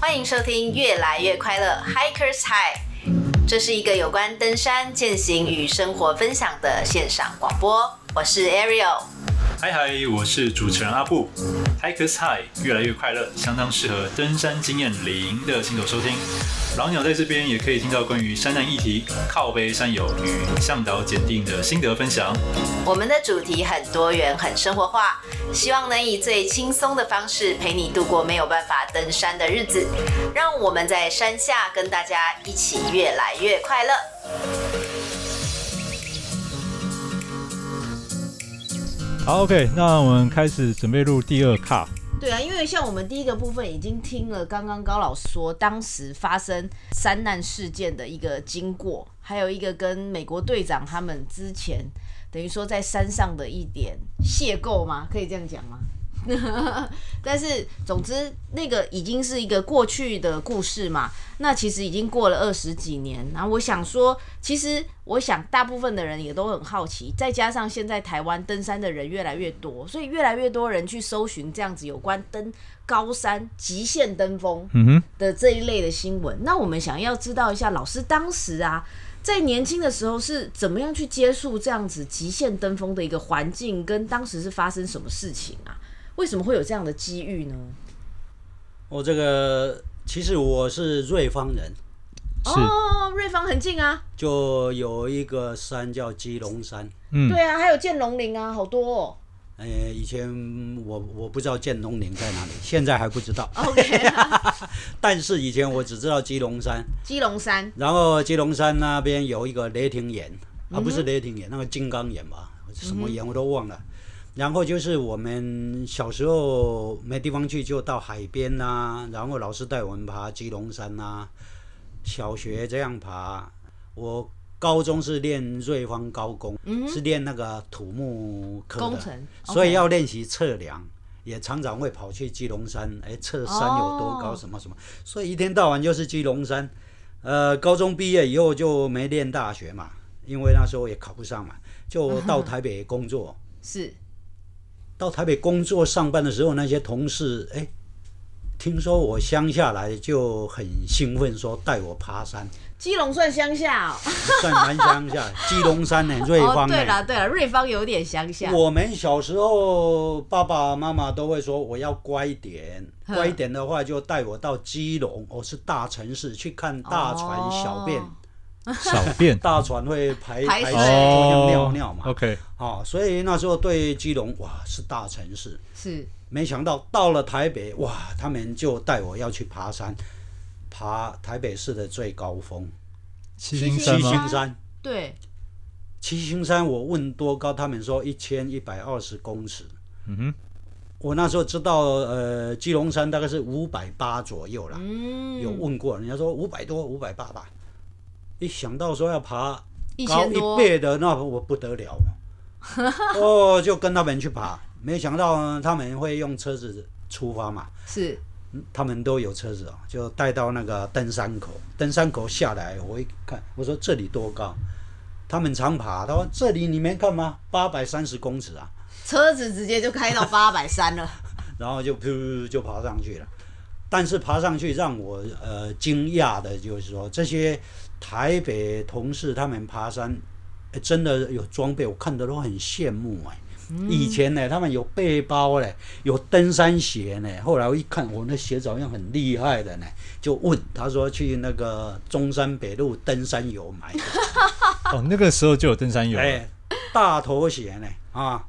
欢迎收听《越来越快乐 Hikers High》，这是一个有关登山、践行与生活分享的线上广播。我是 Ariel。嗨嗨，我是主持人阿布。Hikers High 越来越快乐，相当适合登山经验零的新手收听。老鸟在这边也可以听到关于山难议题、靠背山友与向导检定的心得分享。我们的主题很多元、很生活化，希望能以最轻松的方式陪你度过没有办法登山的日子。让我们在山下跟大家一起越来越快乐。好，OK，那我们开始准备录第二卡。对啊，因为像我们第一个部分已经听了刚刚高老师说当时发生山难事件的一个经过，还有一个跟美国队长他们之前等于说在山上的一点邂逅吗？可以这样讲吗？但是，总之，那个已经是一个过去的故事嘛。那其实已经过了二十几年。然后我想说，其实我想大部分的人也都很好奇。再加上现在台湾登山的人越来越多，所以越来越多人去搜寻这样子有关登高山、极限登峰的这一类的新闻。那我们想要知道一下，老师当时啊，在年轻的时候是怎么样去接触这样子极限登峰的一个环境，跟当时是发生什么事情啊？为什么会有这样的机遇呢？我这个其实我是瑞芳人，哦，瑞芳很近啊，就有一个山叫基隆山，嗯，对啊，还有剑龙岭啊，好多哦。哎，以前我我不知道剑龙岭在哪里，现在还不知道。OK，但是以前我只知道基隆山，基隆山，然后基隆山那边有一个雷霆岩，啊，不是雷霆岩，那个金刚岩吧，什么岩我都忘了。然后就是我们小时候没地方去，就到海边呐、啊。然后老师带我们爬基隆山呐、啊，小学这样爬。我高中是练瑞芳高工，嗯、是练那个土木科的，工程，所以要练习测量，也常常会跑去基隆山，哎，测山有多高，什么什么。所以一天到晚就是基隆山。呃，高中毕业以后就没练大学嘛，因为那时候也考不上嘛，就到台北工作。是。到台北工作上班的时候，那些同事哎，听说我乡下来，就很兴奋，说带我爬山。基隆算乡下哦，算蛮乡下。基隆山呢，瑞芳哦？对了对了，瑞芳有点乡下。我们小时候，爸爸妈妈都会说我要乖一点，乖一点的话就带我到基隆，我是大城市去看大船小便。哦小便，大船会排排水，尿尿嘛。OK，哦，所以那时候对基隆哇是大城市，是。没想到到了台北哇，他们就带我要去爬山，爬台北市的最高峰。七星山？七星山，对，七星山我问多高，他们说一千一百二十公尺。嗯哼，我那时候知道呃基隆山大概是五百八左右啦，嗯，有问过人家说五百多五百八吧。一想到说要爬高一倍的，那我不得了，哦，就跟他们去爬。没想到他们会用车子出发嘛，是，他们都有车子啊，就带到那个登山口。登山口下来，我一看，我说这里多高？他们常爬，他说这里你没看吗？八百三十公尺啊！车子直接就开到八百三了，然后就噗就爬上去了。但是爬上去让我呃惊讶的就是说这些。台北同事他们爬山，欸、真的有装备，我看得都很羡慕哎、以前呢，他们有背包嘞，有登山鞋呢。后来我一看，我那鞋子好像很厉害的呢，就问他说去那个中山北路登山友买的。哦，那个时候就有登山友。哎，大头鞋呢啊，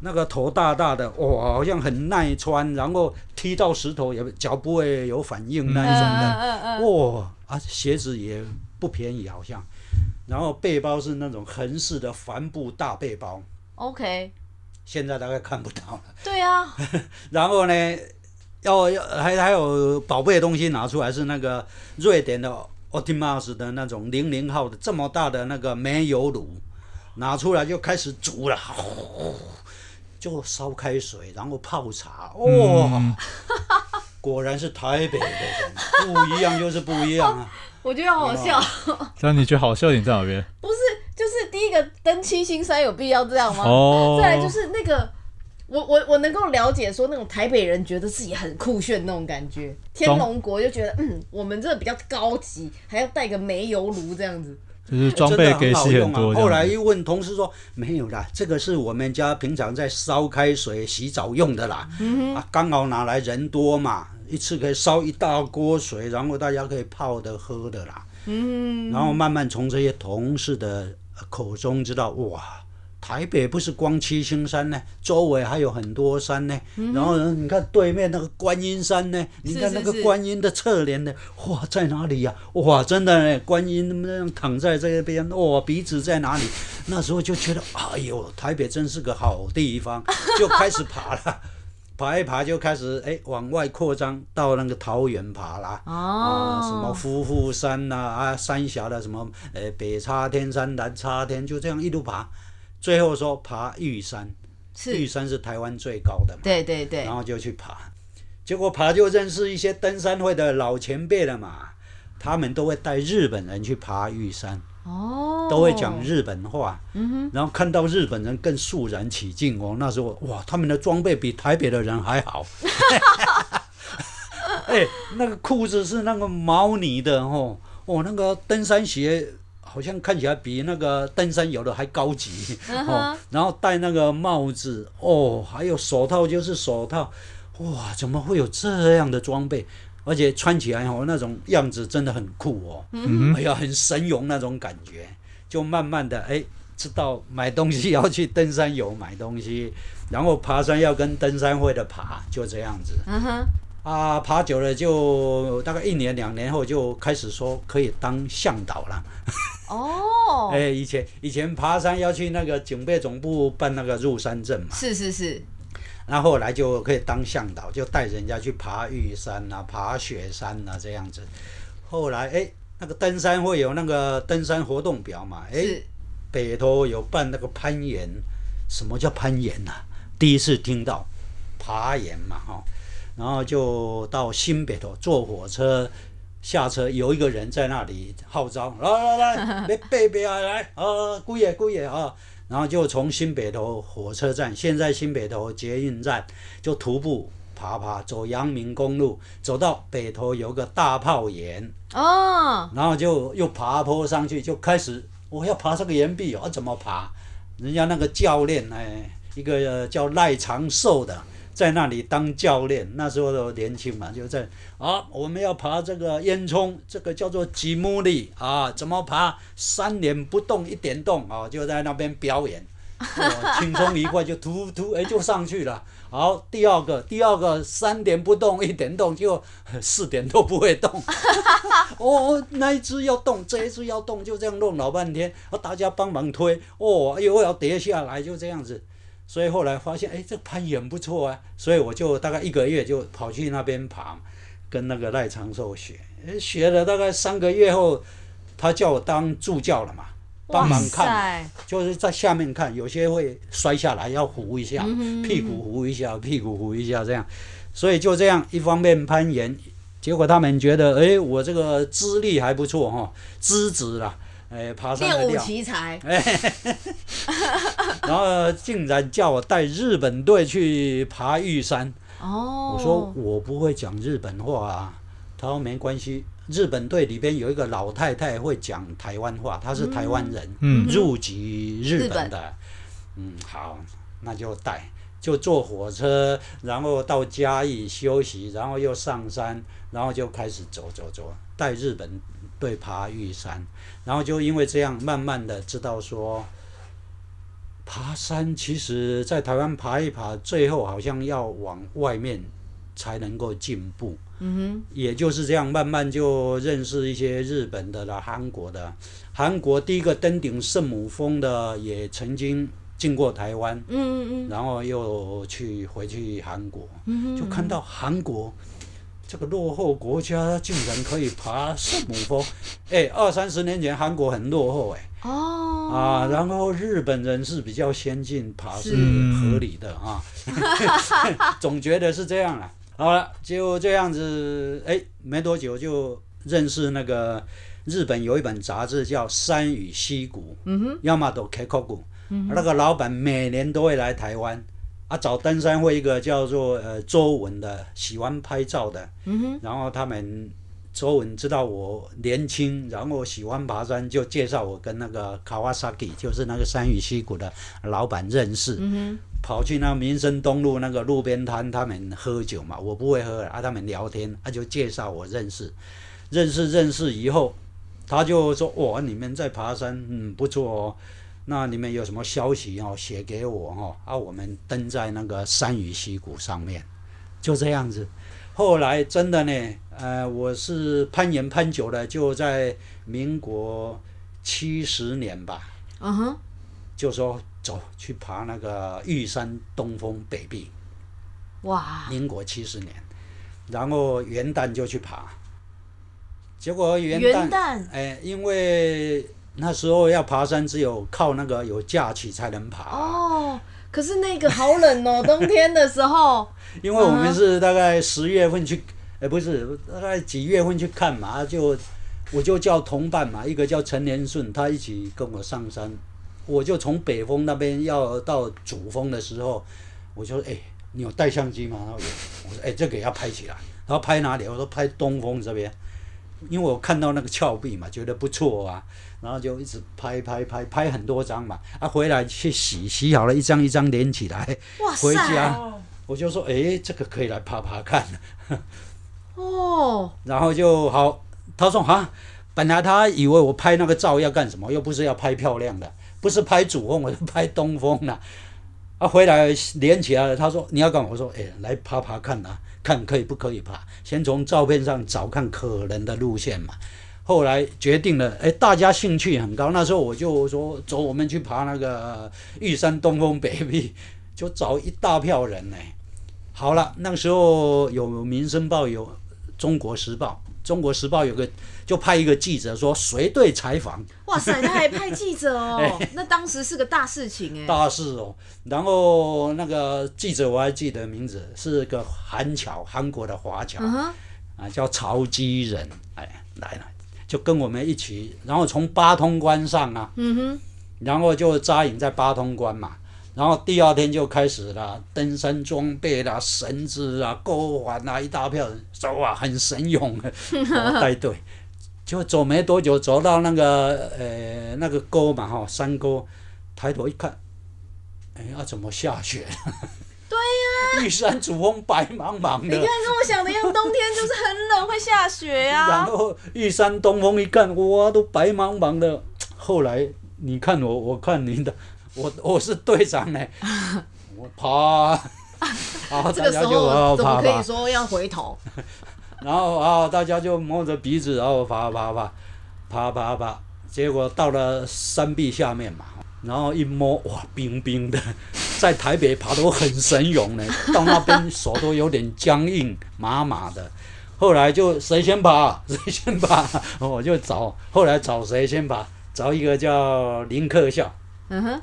那个头大大的，哇，好像很耐穿，然后踢到石头也脚不会有反应那一种的。嗯嗯、哇啊，鞋子也。不便宜，好像，然后背包是那种横式的帆布大背包。OK，现在大概看不到了。对啊。然后呢，要要还还有宝贝的东西拿出来，是那个瑞典的 Otimas 的那种零零号的这么大的那个煤油炉，拿出来就开始煮了，就烧开水，然后泡茶。哇、哦，嗯、果然是台北的人，不一样就是不一样啊。我觉得好好笑。那你觉得好笑点在哪边？不是，就是第一个登七星山有必要这样吗？哦。再来就是那个我我我能够了解说那种台北人觉得自己很酷炫那种感觉，天龙国就觉得嗯，我们这比较高级，还要带个煤油炉这样子。就是装备给洗很多。后来一问同事说没有啦，这个是我们家平常在烧开水洗澡用的啦。嗯、啊，刚好拿来人多嘛，一次可以烧一大锅水，然后大家可以泡的喝的啦。嗯，然后慢慢从这些同事的口中知道哇。台北不是光七星山呢，周围还有很多山呢。嗯、然后呢，你看对面那个观音山呢，你看那个观音的侧脸呢，哇，在哪里呀、啊？哇，真的呢，观音那样躺在这边，哇，鼻子在哪里？那时候就觉得，哎呦，台北真是个好地方，就开始爬了，爬一爬就开始哎往外扩张到那个桃园爬了。哦、啊，什么夫妇山呐，啊，三峡的什么，呃，北插天山，南插天，就这样一路爬。最后说爬玉山，玉山是台湾最高的嘛？对对对。然后就去爬，结果爬就认识一些登山会的老前辈了嘛，他们都会带日本人去爬玉山，哦，都会讲日本话，嗯哼，然后看到日本人更肃然起敬哦，那时候哇，他们的装备比台北的人还好，哎，那个裤子是那个毛呢的哦，哦，那个登山鞋。好像看起来比那个登山有的还高级哦，然后戴那个帽子哦，还有手套就是手套，哇，怎么会有这样的装备？而且穿起来哦，那种样子真的很酷哦，嗯、哎呀，很神勇那种感觉。就慢慢的哎，知道买东西要去登山游买东西，然后爬山要跟登山会的爬，就这样子。啊，爬久了就大概一年两年后就开始说可以当向导了。哦，哎，以前以前爬山要去那个警备总部办那个入山证嘛。是是是。然后后来就可以当向导，就带人家去爬玉山啊，爬雪山啊这样子。后来哎，那个登山会有那个登山活动表嘛？哎，是北头有办那个攀岩，什么叫攀岩呐、啊？第一次听到爬岩嘛，哈。然后就到新北头坐火车。下车有一个人在那里号召，来来来，别别别啊，来啊，姑爷姑爷啊，然后就从新北投火车站，现在新北投捷运站，就徒步爬爬，走阳明公路，走到北投有个大炮岩哦，然后就又爬坡上去，就开始我要爬这个岩壁哦，怎么爬？人家那个教练哎，一个叫赖长寿的。在那里当教练，那时候都年轻嘛，就在啊，我们要爬这个烟囱，这个叫做吉姆里啊，怎么爬？三点不动一点动啊，就在那边表演，轻松愉快就突突哎就上去了。好，第二个第二个三点不动一点动就四点都不会动，哦 哦，那一只要动，这一只要动，就这样弄老半天，大家帮忙推，哦，又要跌下来，就这样子。所以后来发现，哎，这攀岩不错啊，所以我就大概一个月就跑去那边爬，跟那个赖长寿学，学了大概三个月后，他叫我当助教了嘛，帮忙看，就是在下面看，有些会摔下来要扶一下，屁股扶一下，屁股扶一下这样，所以就这样一方面攀岩，结果他们觉得，哎，我这个资历还不错哈，资质啦。哎，爬山的料，练武奇才。哎，然后竟然叫我带日本队去爬玉山。哦。我说我不会讲日本话啊。他说没关系，日本队里边有一个老太太会讲台湾话，她是台湾人，嗯，入籍日本的。嗯，好，那就带，就坐火车，然后到嘉义休息，然后又上山，然后就开始走走走，带日本队爬玉山。然后就因为这样，慢慢的知道说，爬山其实，在台湾爬一爬，最后好像要往外面才能够进步。嗯哼，也就是这样，慢慢就认识一些日本的啦、韩国的。韩国第一个登顶圣母峰的也曾经进过台湾。嗯嗯嗯。然后又去回去韩国，就看到韩国。这个落后国家竟然可以爬圣母峰，哎，二三十年前韩国很落后，哎，哦，啊，然后日本人是比较先进，爬是合理的啊，总觉得是这样了。好了，就这样子，哎，没多久就认识那个日本有一本杂志叫《山与溪谷》，嗯哼，Yamato Keikoku，那个老板每年都会来台湾。啊，找登山会一个叫做呃周文的，喜欢拍照的，嗯哼，然后他们周文知道我年轻，然后喜欢爬山，就介绍我跟那个 Kawasaki，就是那个山雨溪谷的老板认识，嗯哼，跑去那民生东路那个路边摊，他们喝酒嘛，我不会喝啊，他们聊天，他就介绍我认识，认识认识以后，他就说哇，你们在爬山，嗯，不错哦。那你们有什么消息哦？写给我哦，啊，我们登在那个山雨溪谷上面，就这样子。后来真的呢，呃，我是攀岩攀久了，就在民国七十年吧，嗯哼，就说走去爬那个玉山东峰北壁，哇，民国七十年，然后元旦就去爬，结果元旦，元旦，哎，因为。那时候要爬山，只有靠那个有假期才能爬。哦，可是那个好冷哦，冬天的时候。因为我们是大概十月份去，哎、欸，不是，大概几月份去看嘛？就我就叫同伴嘛，一个叫陈连顺，他一起跟我上山。我就从北峰那边要到主峰的时候，我就说：“哎、欸，你有带相机吗？”我说：“哎、欸，这个要拍起来。”然后拍哪里？我说拍东峰这边，因为我看到那个峭壁嘛，觉得不错啊。然后就一直拍拍拍拍很多张嘛，啊，回来去洗洗好了，一张一张连起来，哇塞，回家我就说，哎，这个可以来爬爬看。哦，然后就好，他说啊，本来他以为我拍那个照要干什么，又不是要拍漂亮的，不是拍主峰，我是拍东峰的。啊，回来连起来了，他说你要干嘛？我说，哎，来爬爬看啊，看可以不可以爬，先从照片上找看可能的路线嘛。后来决定了，哎，大家兴趣很高。那时候我就说，走，我们去爬那个玉山东峰北壁，就找一大票人呢。好了，那时候有《民生报》，有《中国时报》，《中国时报》有个就派一个记者说随队采访。哇塞，他还派记者哦，那当时是个大事情哎。大事哦，然后那个记者我还记得名字，是个韩侨，韩国的华侨，啊，叫曹基仁，哎，来了。就跟我们一起，然后从八通关上啊，嗯哼，然后就扎营在八通关嘛，然后第二天就开始了登山装备啦、绳子啊、钩环啊，一大票人走啊，很神勇的 带队，就走没多久，走到那个呃那个沟嘛哈，山沟，抬头一看，哎呀，怎么下雪？对呀、啊，玉山主峰白茫茫的。你看，跟我想的一样，冬天就是很冷，会下雪呀、啊。然后玉山东峰一看，哇，都白茫茫的。后来你看我，我看你的，我我是队长呢，我爬，然后大家就啊爬爬。可以说要回头。然后啊，大家就摸着鼻子，然后爬爬爬，爬爬爬，结果到了山壁下面嘛。然后一摸，哇，冰冰的，在台北爬都很神勇呢，到那边手都有点僵硬，麻麻的。后来就谁先爬，谁先爬，我就找。后来找谁先爬？找一个叫林克孝，嗯哼，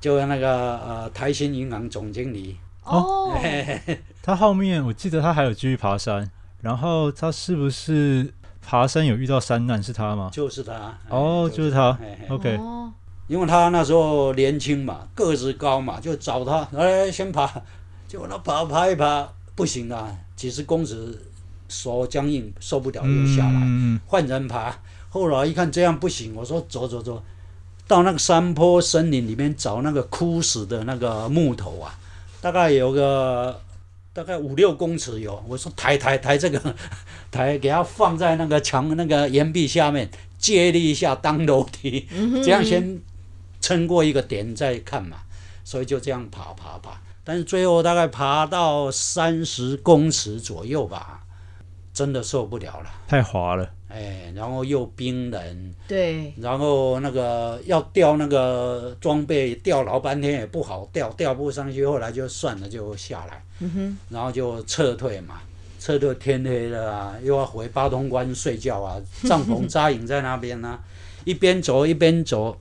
就那个呃台新银行总经理。哦，嘿嘿嘿，他后面我记得他还有继续爬山，然后他是不是爬山有遇到山难？是他吗？就是他。哦，就是他。OK。因为他那时候年轻嘛，个子高嘛，就找他来先爬，结果他爬爬一爬不行了，几十公尺手僵硬受不了又下来，嗯、换人爬。后来一看这样不行，我说走走走，到那个山坡森林里面找那个枯死的那个木头啊，大概有个大概五六公尺有。我说抬抬抬这个 抬，给它放在那个墙那个岩壁下面借力一下当楼梯，这样先。撑过一个点再看嘛，所以就这样爬爬爬，但是最后大概爬到三十公尺左右吧，真的受不了了，太滑了，哎，然后又冰冷，对，然后那个要吊那个装备吊老半天也不好吊，吊不上去，后来就算了，就下来，嗯哼，然后就撤退嘛，撤退天黑了啊，又要回八通关睡觉啊，帐篷扎营在那边呢、啊，一边走一边走。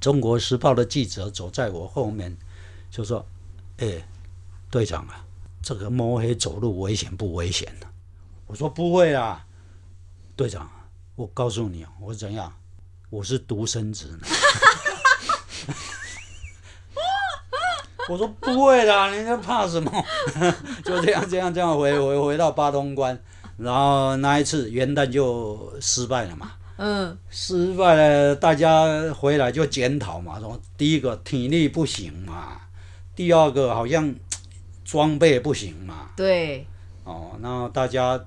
中国时报的记者走在我后面，就说：“哎、欸，队长啊，这个摸黑走路危险不危险呢？”我说：“不会啊，队长，我告诉你，我怎样？我是独生子呢。我说不会啦，你在怕什么？就这样这样这样回回回到八通关，然后那一次元旦就失败了嘛。嗯，失败了，大家回来就检讨嘛，说第一个体力不行嘛，第二个好像装备不行嘛。对。哦，那大家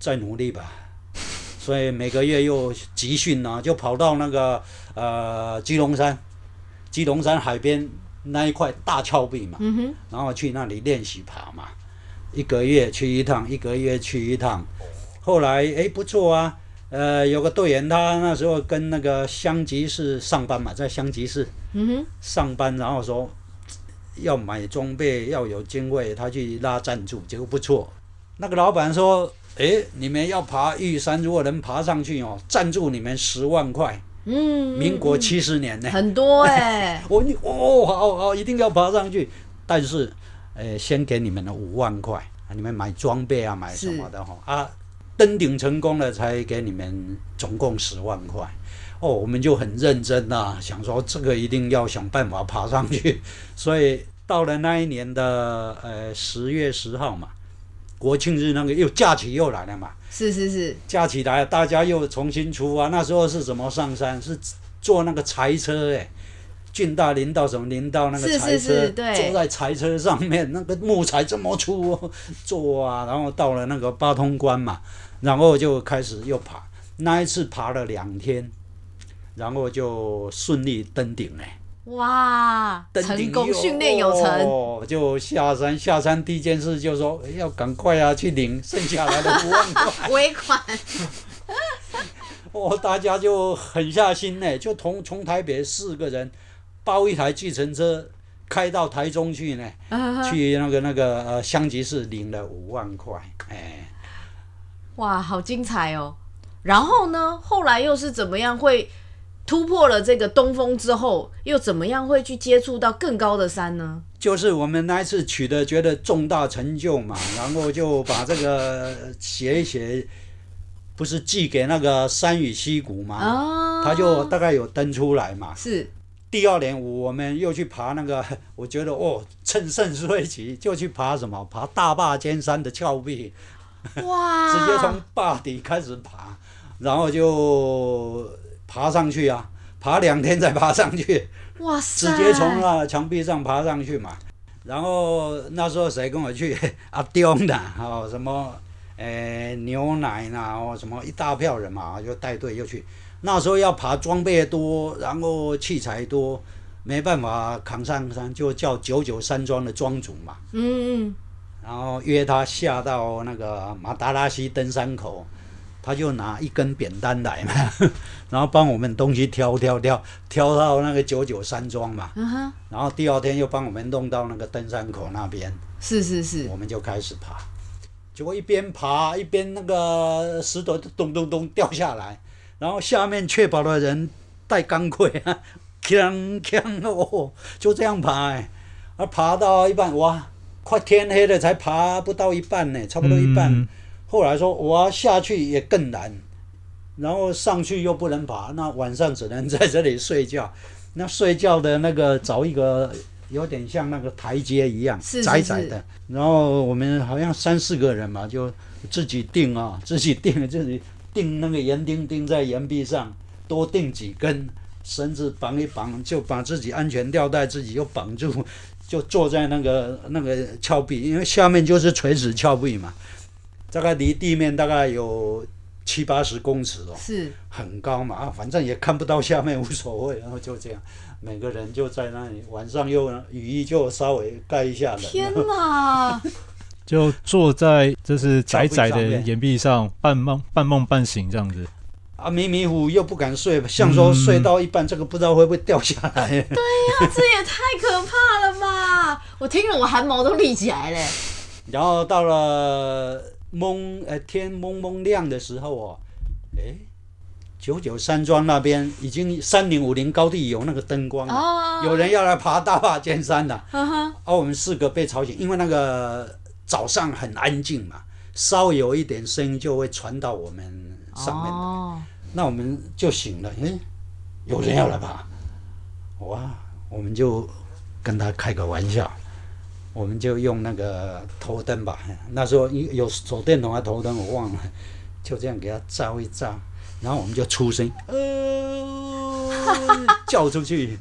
再努力吧。所以每个月又集训啊，就跑到那个呃基隆山，基隆山海边那一块大峭壁嘛，嗯、然后去那里练习爬嘛，一个月去一趟，一个月去一趟。后来哎不错啊。呃，有个队员，他那时候跟那个香吉士上班嘛，在香吉士上班，然后说要买装备，要有经费，他去拉赞助，结果不错。那个老板说：“哎，你们要爬玉山，如果能爬上去哦，赞助你们十万块。”嗯，民国七十年呢，很多哎。我 你哦，好好，一定要爬上去，但是，呃，先给你们的五万块，你们买装备啊，买什么的哈啊。登顶成功了，才给你们总共十万块。哦，我们就很认真呐、啊，想说这个一定要想办法爬上去。所以到了那一年的呃十月十号嘛，国庆日那个又假期又来了嘛。是是是，假期来了，大家又重新出发。那时候是怎么上山？是坐那个柴车哎。郡大林道什么林道那个柴车，坐在柴车上面，那个木材这么粗，哦，坐啊，然后到了那个八通关嘛，然后就开始又爬，那一次爬了两天，然后就顺利登顶嘞。哇，成功，训练有成，哦，就下山，下山第一件事就说要赶快啊去领剩下来的五万块尾款。哦，大家就狠下心呢，就从从台北四个人。包一台计程车开到台中去呢，uh huh. 去那个那个呃香吉士领了五万块，哎，哇，好精彩哦！然后呢，后来又是怎么样会突破了这个东风之后，又怎么样会去接触到更高的山呢？就是我们那一次取得觉得重大成就嘛，然后就把这个写一写，不是寄给那个山与溪谷嘛，uh huh. 他就大概有登出来嘛，是。第二年，我们又去爬那个，我觉得哦，趁胜追击，就去爬什么？爬大坝尖山的峭壁，哇！直接从坝底开始爬，然后就爬上去啊，爬两天再爬上去，哇塞！直接从那墙壁上爬上去嘛。然后那时候谁跟我去？阿刁的，哦，什么？诶，牛奶呐，哦，什么？一大票人嘛，就带队就去。那时候要爬，装备多，然后器材多，没办法扛上山，就叫九九山庄的庄主嘛。嗯嗯。然后约他下到那个马达拉西登山口，他就拿一根扁担来嘛，然后帮我们东西挑挑挑挑到那个九九山庄嘛。嗯哼。然后第二天又帮我们弄到那个登山口那边。是是是。我们就开始爬，结果一边爬一边那个石头咚咚咚掉下来。然后下面确保的人带钢盔啊，锵锵哦，就这样爬哎，而爬到一半哇，快天黑了才爬不到一半呢，差不多一半。嗯、后来说我要下去也更难，然后上去又不能爬，那晚上只能在这里睡觉。那睡觉的那个找一个有点像那个台阶一样，窄窄的。然后我们好像三四个人嘛，就自己钉啊，自己钉自己。钉那个岩钉钉在岩壁上，多钉几根绳子绑一绑，就把自己安全吊带自己又绑住，就坐在那个那个峭壁，因为下面就是垂直峭壁嘛，大概离地面大概有七八十公尺哦，是很高嘛啊，反正也看不到下面无所谓，然后就这样，每个人就在那里，晚上又雨衣就稍微盖一下了。天哪！就坐在就是窄窄的岩壁上，半梦半梦半醒这样子。啊，迷迷糊糊又不敢睡，像说睡到一半，这个不知道会不会掉下来。对呀，这也太可怕了吧！我听了，我汗毛都立起来了。然后到了蒙呃天蒙蒙亮的时候哦，哎，九九山庄那边已经三零五零高地有那个灯光了，有人要来爬大坝尖山了。啊，我们四个被吵醒，因为那个。早上很安静嘛，稍有一点声音就会传到我们上面，哦、那我们就醒了。诶，有人要来爬，哇，我们就跟他开个玩笑，我们就用那个头灯吧，那时候有手电筒还头灯我忘了，就这样给它照一照，然后我们就出声，呃，叫出去，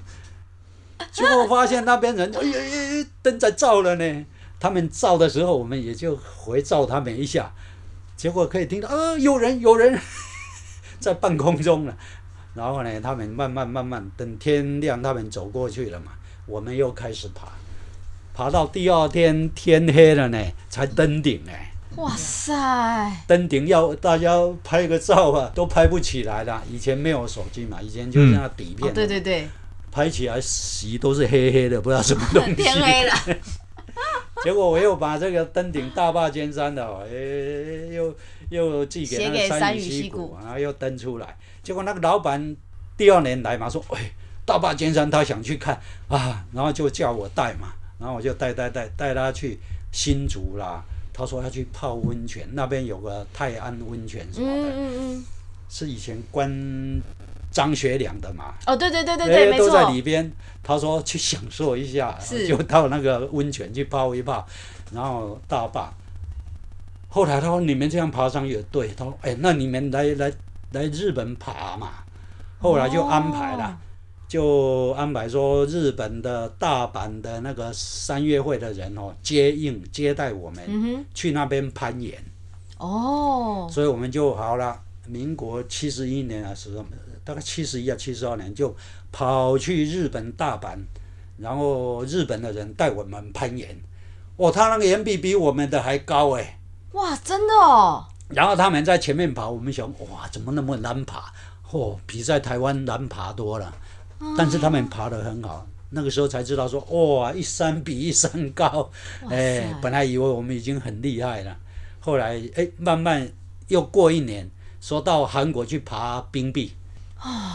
结果发现那边人，哎呀，灯在照了呢。他们照的时候，我们也就回照他们一下，结果可以听到，呃，有人，有人 在半空中了。然后呢，他们慢慢慢慢，等天亮，他们走过去了嘛，我们又开始爬，爬到第二天天黑了呢，才登顶呢。哇塞！登顶要大家拍个照啊，都拍不起来了。以前没有手机嘛，以前就是那底片、嗯哦。对对对。拍起来洗都是黑黑的，不知道什么东西。天黑了。结果我又把这个登顶大坝尖山的，哎，又又寄给那个山雨溪谷，然后又登出来。结果那个老板第二年来嘛，说，哎，大坝尖山他想去看啊，然后就叫我带嘛，然后我就带带带带他去新竹啦。他说要去泡温泉，那边有个泰安温泉什么的，嗯嗯嗯，是以前关。张学良的嘛？哦，对对对对对，都在里边。他说去享受一下，就到那个温泉去泡一泡，然后大坝。后来他说你们这样爬山也对，他说哎，那你们来来来日本爬嘛。后来就安排了，就安排说日本的大阪的那个三月会的人哦，接应接待我们去那边攀岩。哦，所以我们就好了。民国七十一年啊，是什么？大概七十一啊，七十二年就跑去日本大阪，然后日本的人带我们攀岩，哦，他那个岩壁比我们的还高哎！哇，真的哦！然后他们在前面爬，我们想，哇，怎么那么难爬？嚯、哦，比在台湾难爬多了。但是他们爬得很好，那个时候才知道说，哇，一山比一山高。哎，本来以为我们已经很厉害了，后来哎，慢慢又过一年，说到韩国去爬冰壁。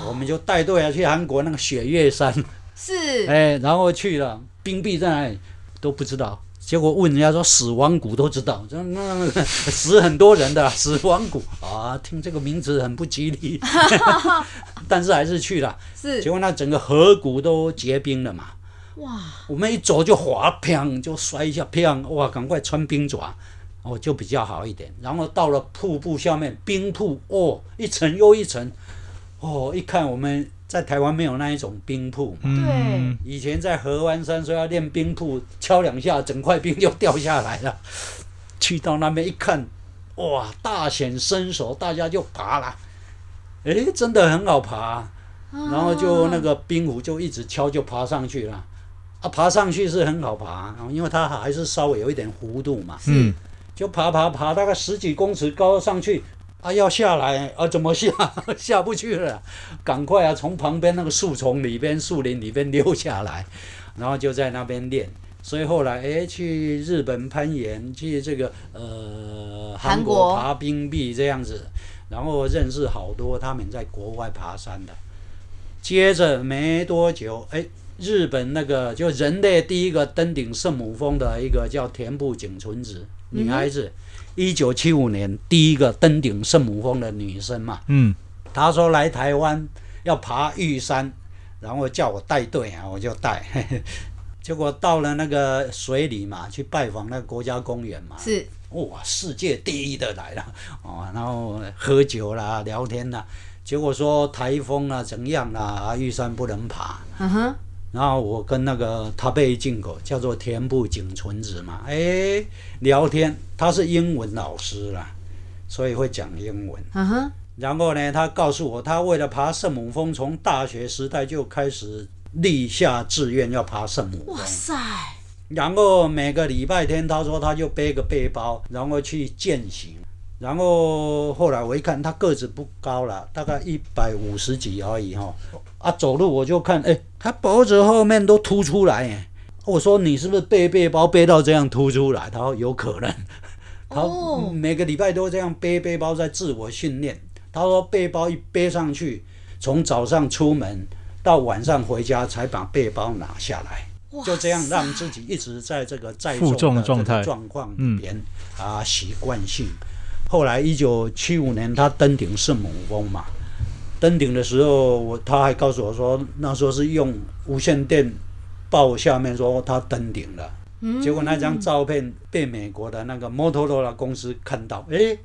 我们就带队啊去韩国那个雪岳山，是，哎，然后去了冰壁在哪里都不知道，结果问人家说死亡谷都知道，那那个 死很多人的死亡谷。啊，听这个名字很不吉利，但是还是去了，是，结果那整个河谷都结冰了嘛，哇，我们一走就滑，砰就摔一下，砰，哇，赶快穿冰爪，哦，就比较好一点，然后到了瀑布下面，冰瀑，哦，一层又一层。哦，一看我们在台湾没有那一种冰铺嘛，对，以前在合湾山说要练冰铺，敲两下整块冰就掉下来了。去到那边一看，哇，大显身手，大家就爬了。哎，真的很好爬，然后就那个冰壶就一直敲，就爬上去了。啊，爬上去是很好爬，因为它还是稍微有一点弧度嘛。嗯，就爬爬爬，大概十几公尺高上去。啊，要下来啊？怎么下？下不去了，赶快啊！从旁边那个树丛里边、树林里边溜下来，然后就在那边练。所以后来哎，去日本攀岩，去这个呃韩国爬冰壁这样子，然后认识好多他们在国外爬山的。接着没多久，哎，日本那个就人类第一个登顶圣母峰的一个叫田部井纯子女孩子。嗯一九七五年第一个登顶圣母峰的女生嘛，嗯，她说来台湾要爬玉山，然后叫我带队啊，我就带，结果到了那个水里嘛，去拜访那个国家公园嘛，是。哇，世界第一的来了。哦，然后喝酒啦，聊天啦，结果说台风啊怎样啦，啊玉山不能爬，嗯哼。然后我跟那个他被进口叫做田部井纯子嘛，哎，聊天，他是英文老师啦，所以会讲英文。嗯哼。然后呢，他告诉我，他为了爬圣母峰，从大学时代就开始立下志愿要爬圣母峰。哇塞！然后每个礼拜天，他说他就背个背包，然后去践行。然后后来我一看，他个子不高了，大概一百五十几而已哈。啊，走路我就看，哎，他脖子后面都凸出来，哎，我说你是不是背背包背到这样凸出来？他说有可能，他每个礼拜都这样背背包在自我训练。他说背包一背上去，从早上出门到晚上回家才把背包拿下来，就这样让自己一直在这个载重的状态状况里边啊，习惯性。后来一九七五年他登顶圣母峰嘛。登顶的时候，我他还告诉我说，那时候是用无线电报下面说他登顶了，结果那张照片被美国的那个摩托罗拉公司看到，哎，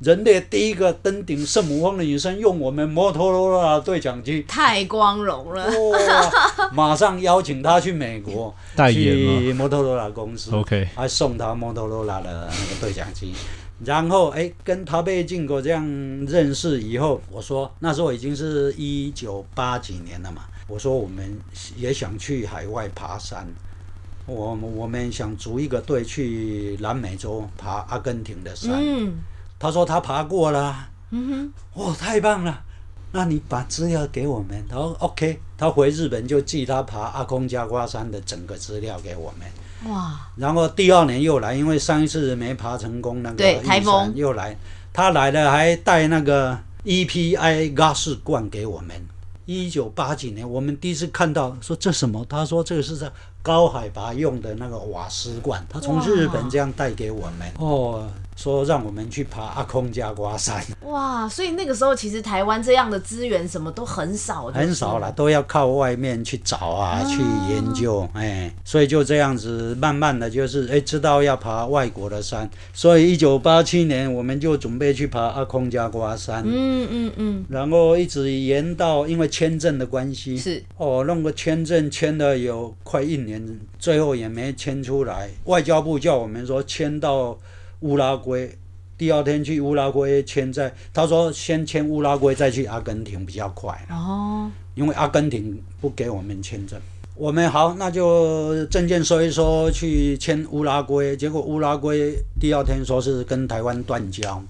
人类第一个登顶圣母峰的女生用我们摩托罗拉对讲机，太光荣了，哇！马上邀请他去美国 代言去摩托罗拉公司，OK，还送他摩托罗拉的那个对讲机。然后哎，跟他被进口这样认识以后，我说那时候已经是一九八几年了嘛。我说我们也想去海外爬山，我我们想组一个队去南美洲爬阿根廷的山。嗯，他说他爬过了。嗯哼，哇，太棒了！那你把资料给我们。他说 OK，他回日本就寄他爬阿空加瓜山的整个资料给我们。哇！然后第二年又来，因为上一次没爬成功，那个台风又来，他来了还带那个 EPI 嘎式罐给我们。一九八几年，我们第一次看到，说这什么？他说这个是在高海拔用的那个瓦斯罐，他从日本这样带给我们。哦。说让我们去爬阿空加瓜山，哇！所以那个时候其实台湾这样的资源什么都很少，很少了，都要靠外面去找啊，啊。去研究，哎，所以就这样子慢慢的就是哎知道要爬外国的山，所以一九八七年我们就准备去爬阿空加瓜山，嗯嗯嗯，然后一直延到因为签证的关系是。哦，弄个签证签了有快一年，最后也没签出来，外交部叫我们说签到。乌拉圭，第二天去乌拉圭签在，他说先签乌拉圭再去阿根廷比较快。哦，因为阿根廷不给我们签证。我们好，那就证件收一收去签乌拉圭，结果乌拉圭第二天说是跟台湾断交。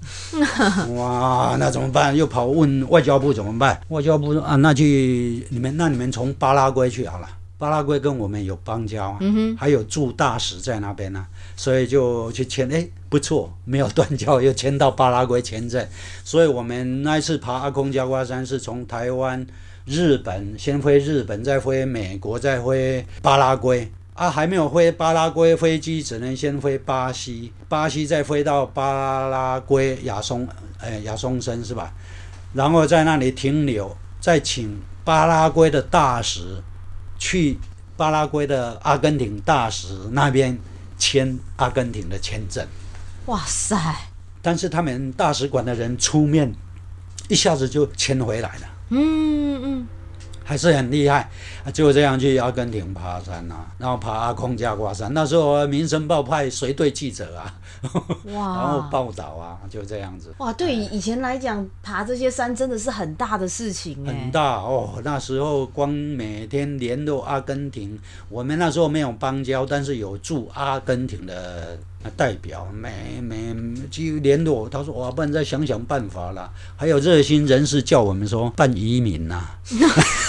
哇，那怎么办？又跑问外交部怎么办？外交部说啊，那去你们那你们从巴拉圭去好了。巴拉圭跟我们有邦交，嗯、还有驻大使在那边呢、啊，所以就去签，哎，不错，没有断交，又签到巴拉圭签证。所以我们那一次爬阿空加瓜山是从台湾、日本先飞日本，再飞美国，再飞巴拉圭。啊，还没有飞巴拉圭飞机，只能先飞巴西，巴西再飞到巴拉圭亚松，哎，亚松森是吧？然后在那里停留，再请巴拉圭的大使。去巴拉圭的阿根廷大使那边签阿根廷的签证，哇塞！但是他们大使馆的人出面，一下子就签回来了。嗯嗯。还是很厉害，就这样去阿根廷爬山啊，然后爬阿空加瓜山。那时候《民生报》派随队记者啊，哇，然后报道啊，就这样子。哇，对以前来讲，爬这些山真的是很大的事情。很大哦，那时候光每天联络阿根廷，我们那时候没有邦交，但是有驻阿根廷的代表，每每去联络，他说哇，不然再想想办法了。还有热心人士叫我们说办移民呐、啊。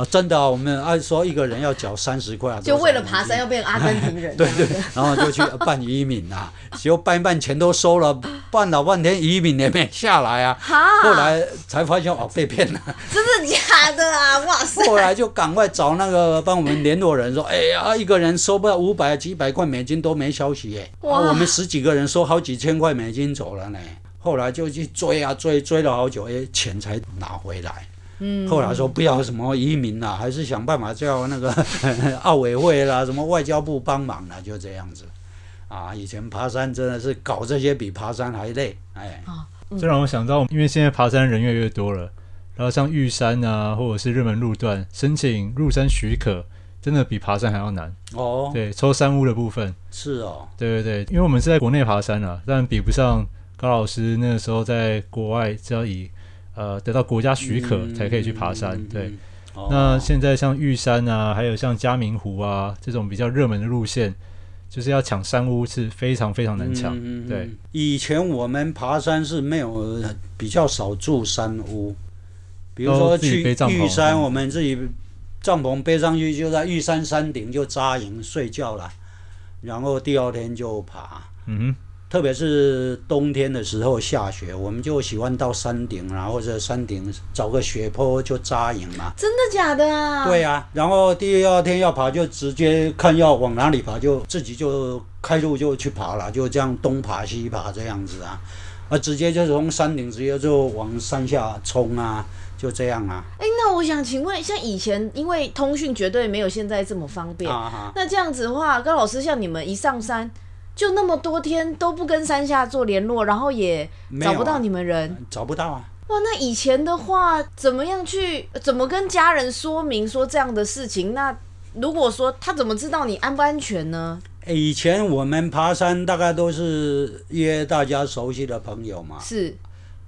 啊，真的啊，我们按说一个人要缴三十块，就为了爬山要变阿根廷人，对对，然后就去办移民啊，结果办一办钱都收了，办老半天移民也没下来啊，哈。后来才发现哦被骗了，真的假的啊？哇塞！后来就赶快找那个帮我们联络人说，哎呀，一个人收不到五百几百块美金都没消息哎，哇，我们十几个人收好几千块美金走了呢，后来就去追啊追，追了好久，哎，钱才拿回来。嗯，后来说不要什么移民啦，还是想办法叫那个 奥委会啦，什么外交部帮忙啦，就这样子。啊，以前爬山真的是搞这些比爬山还累，哎。啊，这让我想到，因为现在爬山人越来越多了，然后像玉山啊，或者是热门路段，申请入山许可，真的比爬山还要难。哦，对，抽山屋的部分。是哦。对对对，因为我们是在国内爬山啊，但比不上高老师那个时候在国外，只要以。呃，得到国家许可才可以去爬山。嗯、对，那现在像玉山啊，还有像嘉明湖啊这种比较热门的路线，就是要抢山屋是非常非常难抢。嗯、对，以前我们爬山是没有比较少住山屋，比如说去玉山，我们自己帐篷背上去，就在玉山山顶就扎营睡觉了，然后第二天就爬。嗯哼。特别是冬天的时候下雪，我们就喜欢到山顶，然后或者山顶找个雪坡就扎营嘛。真的假的啊？对呀、啊，然后第二天要爬就直接看要往哪里爬，就自己就开路就去爬了，就这样东爬西爬这样子啊。啊，直接就从山顶直接就往山下冲啊，就这样啊。哎，那我想请问，像以前因为通讯绝对没有现在这么方便，那这样子的话，高老师像你们一上山就那么多天都不跟山下做联络，然后也找不到你们人，啊、找不到啊。哇，那以前的话怎么样去怎么跟家人说明说这样的事情？那如果说他怎么知道你安不安全呢？以前我们爬山大概都是约大家熟悉的朋友嘛，是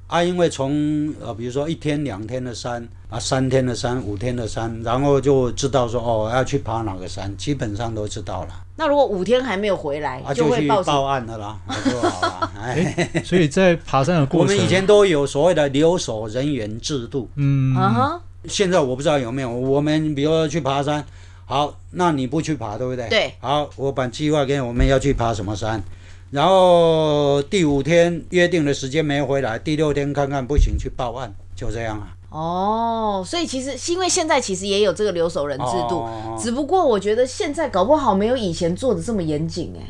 啊，因为从呃比如说一天两天的山啊，三天的山，五天的山，然后就知道说哦要去爬哪个山，基本上都知道了。那如果五天还没有回来，啊、就会报，报案的啦，就好了。哎，所以在爬山的过程，我们以前都有所谓的留守人员制度。嗯啊哈，现在我不知道有没有。我们比如说去爬山。好，那你不去爬，对不对？对。好，我把计划给你，我们要去爬什么山，然后第五天约定的时间没回来，第六天看看不行去报案，就这样啊。哦，所以其实是因为现在其实也有这个留守人制度，哦、只不过我觉得现在搞不好没有以前做的这么严谨哎。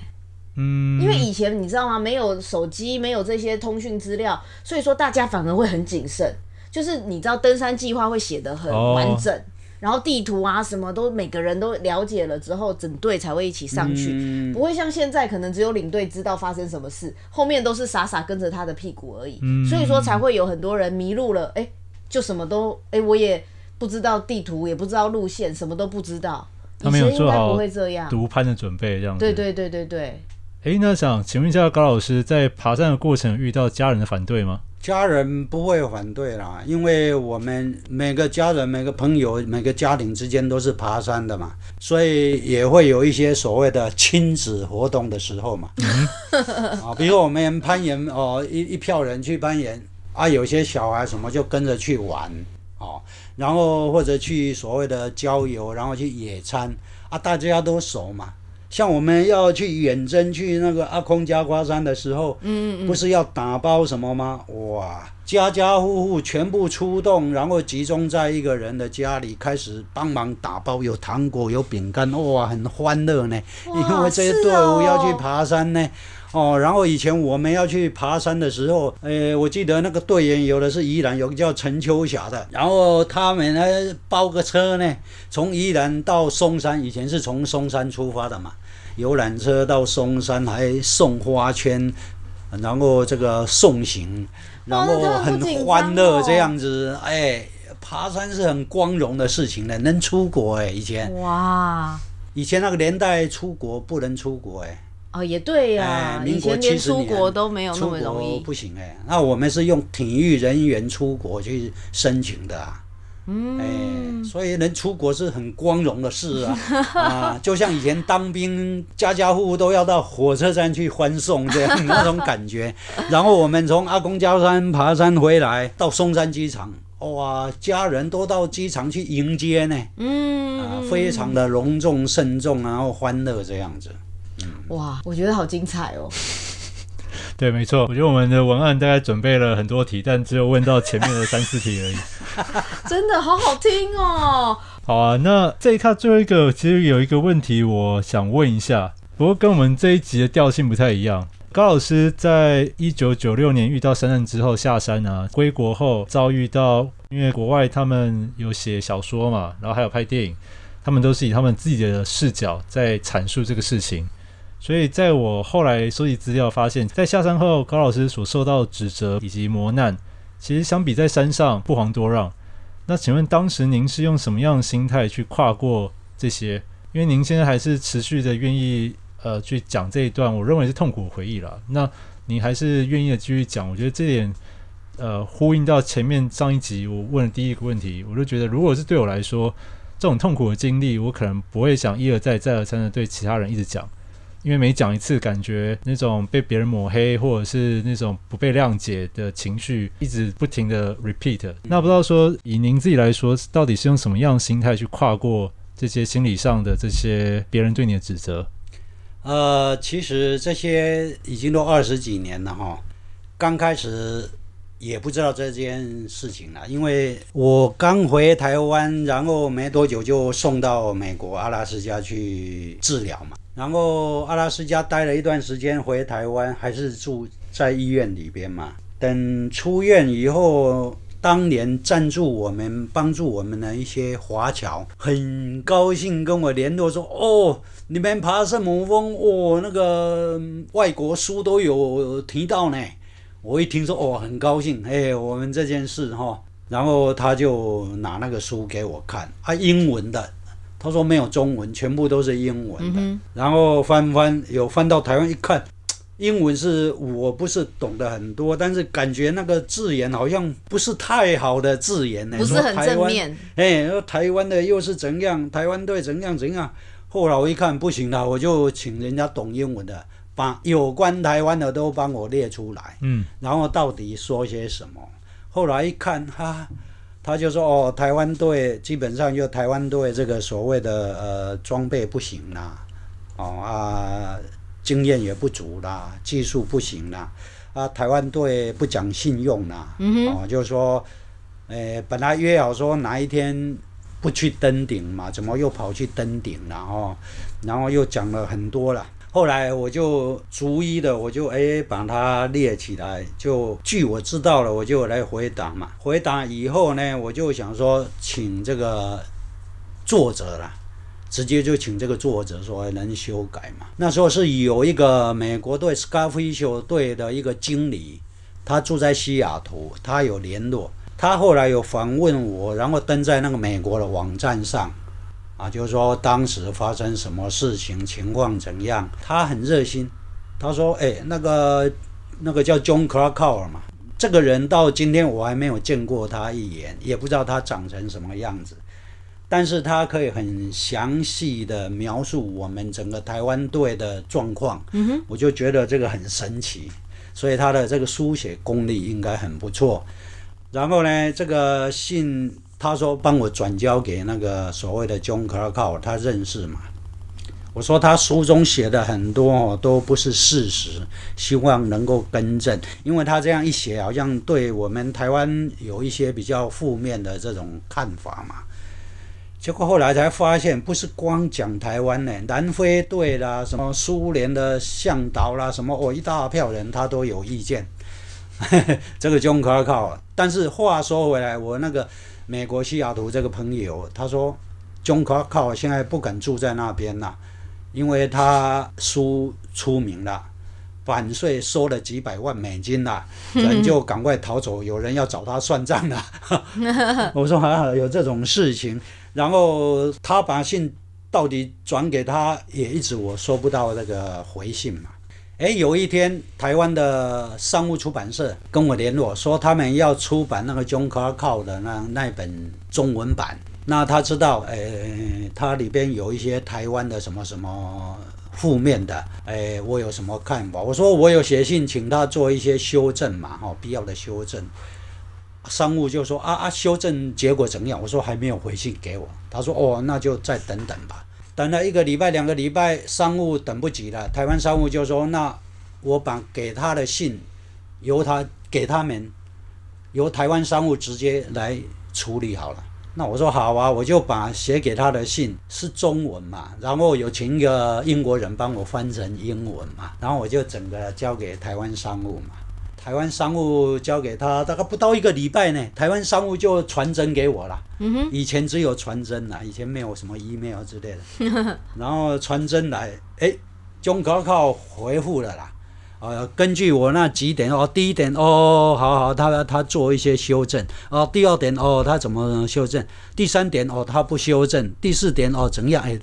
嗯。因为以前你知道吗？没有手机，没有这些通讯资料，所以说大家反而会很谨慎，就是你知道登山计划会写得很完整。哦然后地图啊，什么都每个人都了解了之后，整队才会一起上去，嗯、不会像现在可能只有领队知道发生什么事，后面都是傻傻跟着他的屁股而已。嗯、所以说才会有很多人迷路了，哎，就什么都哎，我也不知道地图，也不知道路线，什么都不知道。他没有做好不会这样独攀的准备，这样子。对对对对对。哎，那想请问一下高老师，在爬山的过程遇到家人的反对吗？家人不会反对啦，因为我们每个家人、每个朋友、每个家庭之间都是爬山的嘛，所以也会有一些所谓的亲子活动的时候嘛。啊，比如我们攀岩哦，一一票人去攀岩啊，有些小孩什么就跟着去玩哦，然后或者去所谓的郊游，然后去野餐啊，大家都熟嘛。像我们要去远征去那个阿空加瓜山的时候，嗯嗯，不是要打包什么吗？哇，家家户户全部出动，然后集中在一个人的家里，开始帮忙打包，有糖果，有饼干，哇，很欢乐呢。因为这些队伍要去爬山呢，哦，哦，然后以前我们要去爬山的时候，呃，我记得那个队员有的是宜兰，有个叫陈秋霞的，然后他们呢包个车呢，从宜兰到松山，以前是从松山出发的嘛。游览车到松山还送花圈，然后这个送行，然后很欢乐这样子。哎，爬山是很光荣的事情呢，能出国哎，以前哇，以前那个年代出国不能出国哎。哦，也对呀、啊，哎、民国七十年出国都没有那么容易，不行哎。那我们是用体育人员出国去申请的啊。嗯，哎，所以能出国是很光荣的事啊 啊，就像以前当兵，家家户户都要到火车站去欢送这样那种感觉。然后我们从阿公家山爬山回来，到松山机场，哇，家人都到机场去迎接呢，嗯，啊，非常的隆重慎重，然后欢乐这样子。嗯，哇，我觉得好精彩哦。对，没错，我觉得我们的文案大概准备了很多题，但只有问到前面的三四题而已。真的好好听哦。好啊，那这一卡最后一个，其实有一个问题，我想问一下，不过跟我们这一集的调性不太一样。高老师在一九九六年遇到山难之后下山啊，归国后遭遇到，因为国外他们有写小说嘛，然后还有拍电影，他们都是以他们自己的视角在阐述这个事情。所以，在我后来收集资料，发现，在下山后，高老师所受到的指责以及磨难，其实相比在山上不遑多让。那请问，当时您是用什么样的心态去跨过这些？因为您现在还是持续的愿意呃去讲这一段，我认为是痛苦的回忆了。那您还是愿意的继续讲，我觉得这点呃呼应到前面上一集我问的第一个问题，我就觉得，如果是对我来说，这种痛苦的经历，我可能不会想一而再、再而三的对其他人一直讲。因为每讲一次，感觉那种被别人抹黑，或者是那种不被谅解的情绪，一直不停的 repeat。那不知道说，以您自己来说，到底是用什么样的心态去跨过这些心理上的这些别人对你的指责？呃，其实这些已经都二十几年了哈。刚开始也不知道这件事情了，因为我刚回台湾，然后没多久就送到美国阿拉斯加去治疗嘛。然后阿拉斯加待了一段时间，回台湾还是住在医院里边嘛。等出院以后，当年赞助我们、帮助我们的一些华侨，很高兴跟我联络说：“哦，你们爬圣母峰，哦，那个外国书都有提到呢。”我一听说，哦，很高兴，哎，我们这件事哈，然后他就拿那个书给我看，啊，英文的，他说没有中文，全部都是英文的，嗯、然后翻翻，有翻到台湾一看。英文是我不是懂得很多，但是感觉那个字眼好像不是太好的字眼呢，不是很正面。哎，说台湾的又是怎样？台湾队怎样怎样？后来我一看不行了，我就请人家懂英文的，把有关台湾的都帮我列出来。嗯，然后到底说些什么？后来一看，哈，他就说哦，台湾队基本上就台湾队这个所谓的呃装备不行啦，哦啊。经验也不足啦，技术不行啦，啊，台湾队不讲信用啦，嗯、哦，就是说，诶、欸，本来约好说哪一天不去登顶嘛，怎么又跑去登顶了哦？然后又讲了很多了，后来我就逐一的，我就诶、把它列起来，就据我知道了，我就来回答嘛。回答以后呢，我就想说，请这个作者啦。直接就请这个作者说能修改嘛？那时候是有一个美国队 Scarfish 队的一个经理，他住在西雅图，他有联络，他后来有访问我，然后登在那个美国的网站上，啊，就是说当时发生什么事情，情况怎样，他很热心，他说，哎，那个那个叫 John Krakauer 嘛，这个人到今天我还没有见过他一眼，也不知道他长成什么样子。但是他可以很详细的描述我们整个台湾队的状况，嗯哼，我就觉得这个很神奇，所以他的这个书写功力应该很不错。然后呢，这个信他说帮我转交给那个所谓的 John Krakauer，他认识嘛？我说他书中写的很多哦都不是事实，希望能够更正，因为他这样一写，好像对我们台湾有一些比较负面的这种看法嘛。结果后来才发现，不是光讲台湾呢，南非队啦，什么苏联的向导啦，什么哦，一大票人他都有意见。这个 John Krakauer。但是话说回来，我那个美国西雅图这个朋友，他说 John Krakauer 现在不敢住在那边了，因为他书出名了，版税收了几百万美金了，人就赶快逃走，有人要找他算账了。我说还好有这种事情。然后他把信到底转给他，也一直我收不到那个回信嘛。哎，有一天台湾的商务出版社跟我联络，说他们要出版那个 John Krakauer 的那那本中文版。那他知道，哎，他里边有一些台湾的什么什么负面的，哎，我有什么看法？我说我有写信请他做一些修正嘛，哈，必要的修正。商务就说啊啊，修正结果怎样？我说还没有回信给我。他说哦，那就再等等吧。等了一个礼拜、两个礼拜，商务等不及了。台湾商务就说，那我把给他的信由他给他们，由台湾商务直接来处理好了。那我说好啊，我就把写给他的信是中文嘛，然后有请一个英国人帮我翻成英文嘛，然后我就整个交给台湾商务嘛。台湾商务交给他，大概不到一个礼拜呢，台湾商务就传真给我了。嗯哼，以前只有传真啦，以前没有什么 email 之类的。然后传真来，哎，John Krakauer 回复了啦。呃，根据我那几点哦，第一点哦，好好，他他做一些修正。哦，第二点哦，他怎么修正？第三点哦，他不修正。第四点哦，怎样？哎，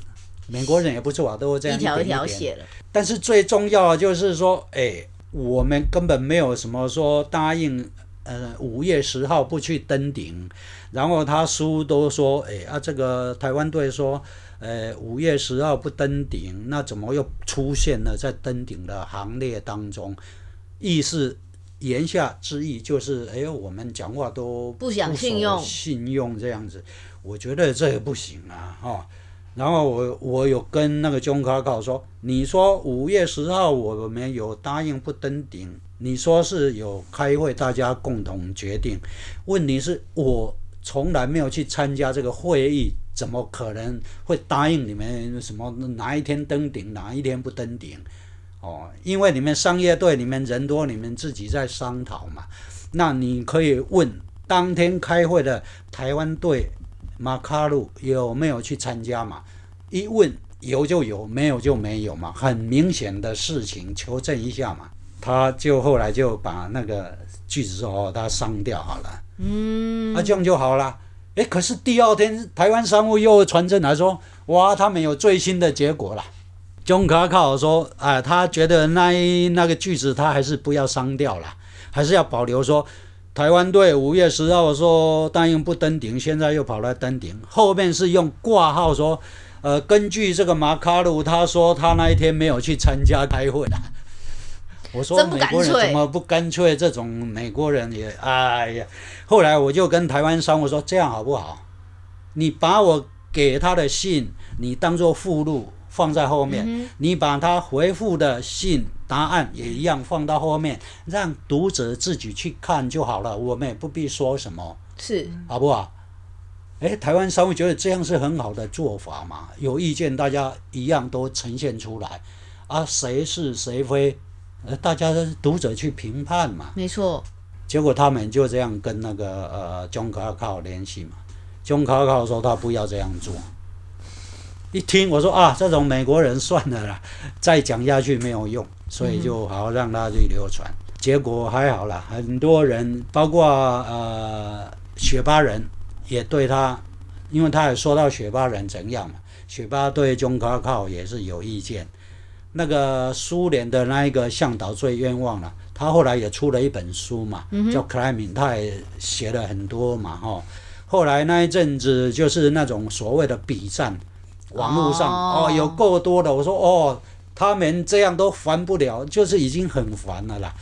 美国人也不错啊，都这样。一条一条写了。但是最重要的就是说，哎。我们根本没有什么说答应，呃，五月十号不去登顶，然后他叔都说，哎啊，这个台湾队说，呃，五月十号不登顶，那怎么又出现了在登顶的行列当中？意思言下之意就是，哎，我们讲话都不想信用，信用这样子，我觉得这也不行啊，哈。然后我我有跟那个 John Krakauer 说，你说五月十号我们有答应不登顶，你说是有开会，大家共同决定。问题是我从来没有去参加这个会议，怎么可能会答应你们什么哪一天登顶，哪一天不登顶？哦，因为你们商业队，你们人多，你们自己在商讨嘛。那你可以问当天开会的台湾队马卡鲁有没有去参加嘛？一问有就有，没有就没有嘛。很明显的事情，求证一下嘛。他就后来就把那个句子说哦，他删掉好了。嗯，那、啊、这样就好了。诶，可是第二天台湾商务又传真来说，哇，他们有最新的结果了。钟卡考说：“啊，他觉得那那个句子他还是不要删掉了，还是要保留说。台湾队五月十号说答应不登顶，现在又跑来登顶，后面是用挂号说，呃，根据这个马卡鲁他说他那一天没有去参加开会了。我说美国人怎么不干脆？这种美国人也哎呀。后来我就跟台湾商务说，这样好不好？你把我给他的信，你当做附录。”放在后面，嗯、你把他回复的信答案也一样放到后面，让读者自己去看就好了。我们也不必说什么，是好不好？诶，台湾商会觉得这样是很好的做法嘛？有意见大家一样都呈现出来，啊，谁是谁非，呃，大家读者去评判嘛。没错。结果他们就这样跟那个呃钟卡考联系嘛，钟卡考说他不要这样做。一听我说啊，这种美国人算了啦，再讲下去没有用，所以就好让他去流传。结果还好啦，很多人，包括呃雪巴人，也对他，因为他也说到雪巴人怎样嘛，雪巴对中卡考也是有意见。那个苏联的那一个向导最冤枉了，他后来也出了一本书嘛，叫《Climbing》，他也写了很多嘛，哈。后来那一阵子就是那种所谓的比战。网络上哦，哦有够多的，我说哦，他们这样都烦不了，就是已经很烦了啦，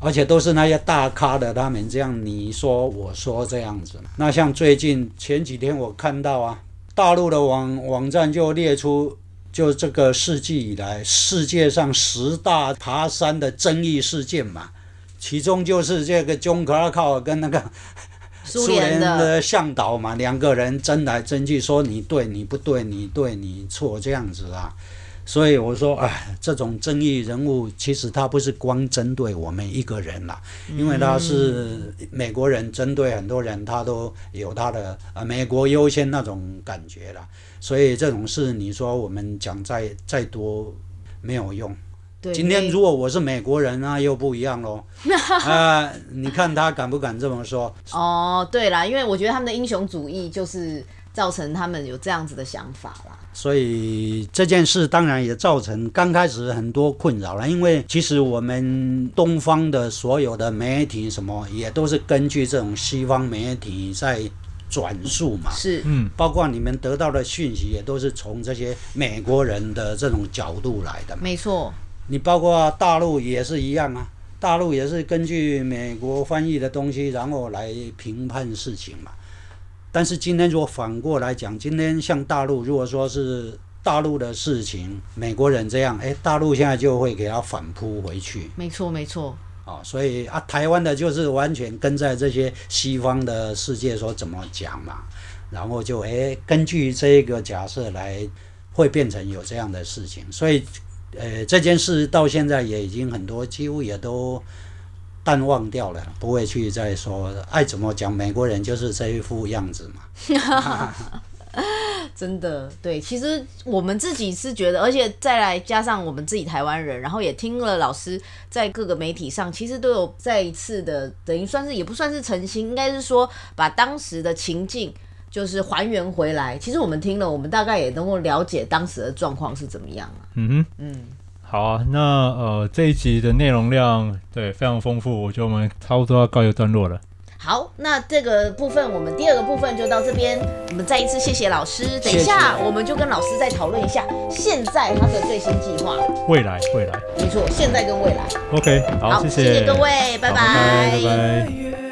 而且都是那些大咖的，他们这样你说我说这样子。那像最近前几天我看到啊，大陆的网网站就列出，就这个世纪以来世界上十大爬山的争议事件嘛，其中就是这个钟卡考跟那个。苏联的向导嘛，两个人争来争去，说你对你不对，你对你错这样子啊。所以我说，哎，这种争议人物其实他不是光针对我们一个人啦，因为他是美国人，针对很多人，他都有他的呃美国优先那种感觉啦。所以这种事，你说我们讲再再多没有用。对今天如果我是美国人，那又不一样喽。啊、呃，你看他敢不敢这么说？哦，对啦，因为我觉得他们的英雄主义就是造成他们有这样子的想法啦。所以这件事当然也造成刚开始很多困扰了，因为其实我们东方的所有的媒体什么也都是根据这种西方媒体在转述嘛。是，嗯，包括你们得到的讯息也都是从这些美国人的这种角度来的。没错。你包括大陆也是一样啊，大陆也是根据美国翻译的东西，然后来评判事情嘛。但是今天如果反过来讲，今天像大陆，如果说是大陆的事情，美国人这样，哎，大陆现在就会给他反扑回去。没错，没错。哦，所以啊，台湾的就是完全跟在这些西方的世界说怎么讲嘛，然后就哎，根据这个假设来，会变成有这样的事情，所以。呃，这件事到现在也已经很多，几乎也都淡忘掉了，不会去再说。爱怎么讲，美国人就是这一副样子嘛。真的，对，其实我们自己是觉得，而且再来加上我们自己台湾人，然后也听了老师在各个媒体上，其实都有再一次的，等于算是也不算是澄清，应该是说把当时的情境。就是还原回来，其实我们听了，我们大概也能够了解当时的状况是怎么样啊。嗯哼，嗯，好啊，那呃这一集的内容量对非常丰富，我觉得我们差不多要告一段落了。好，那这个部分我们第二个部分就到这边，我们再一次谢谢老师。等一下我们就跟老师再讨论一下现在他的最新计划。未来，未来，没错，现在跟未来。OK，好，好谢谢，谢谢各位，拜拜，拜拜。拜拜。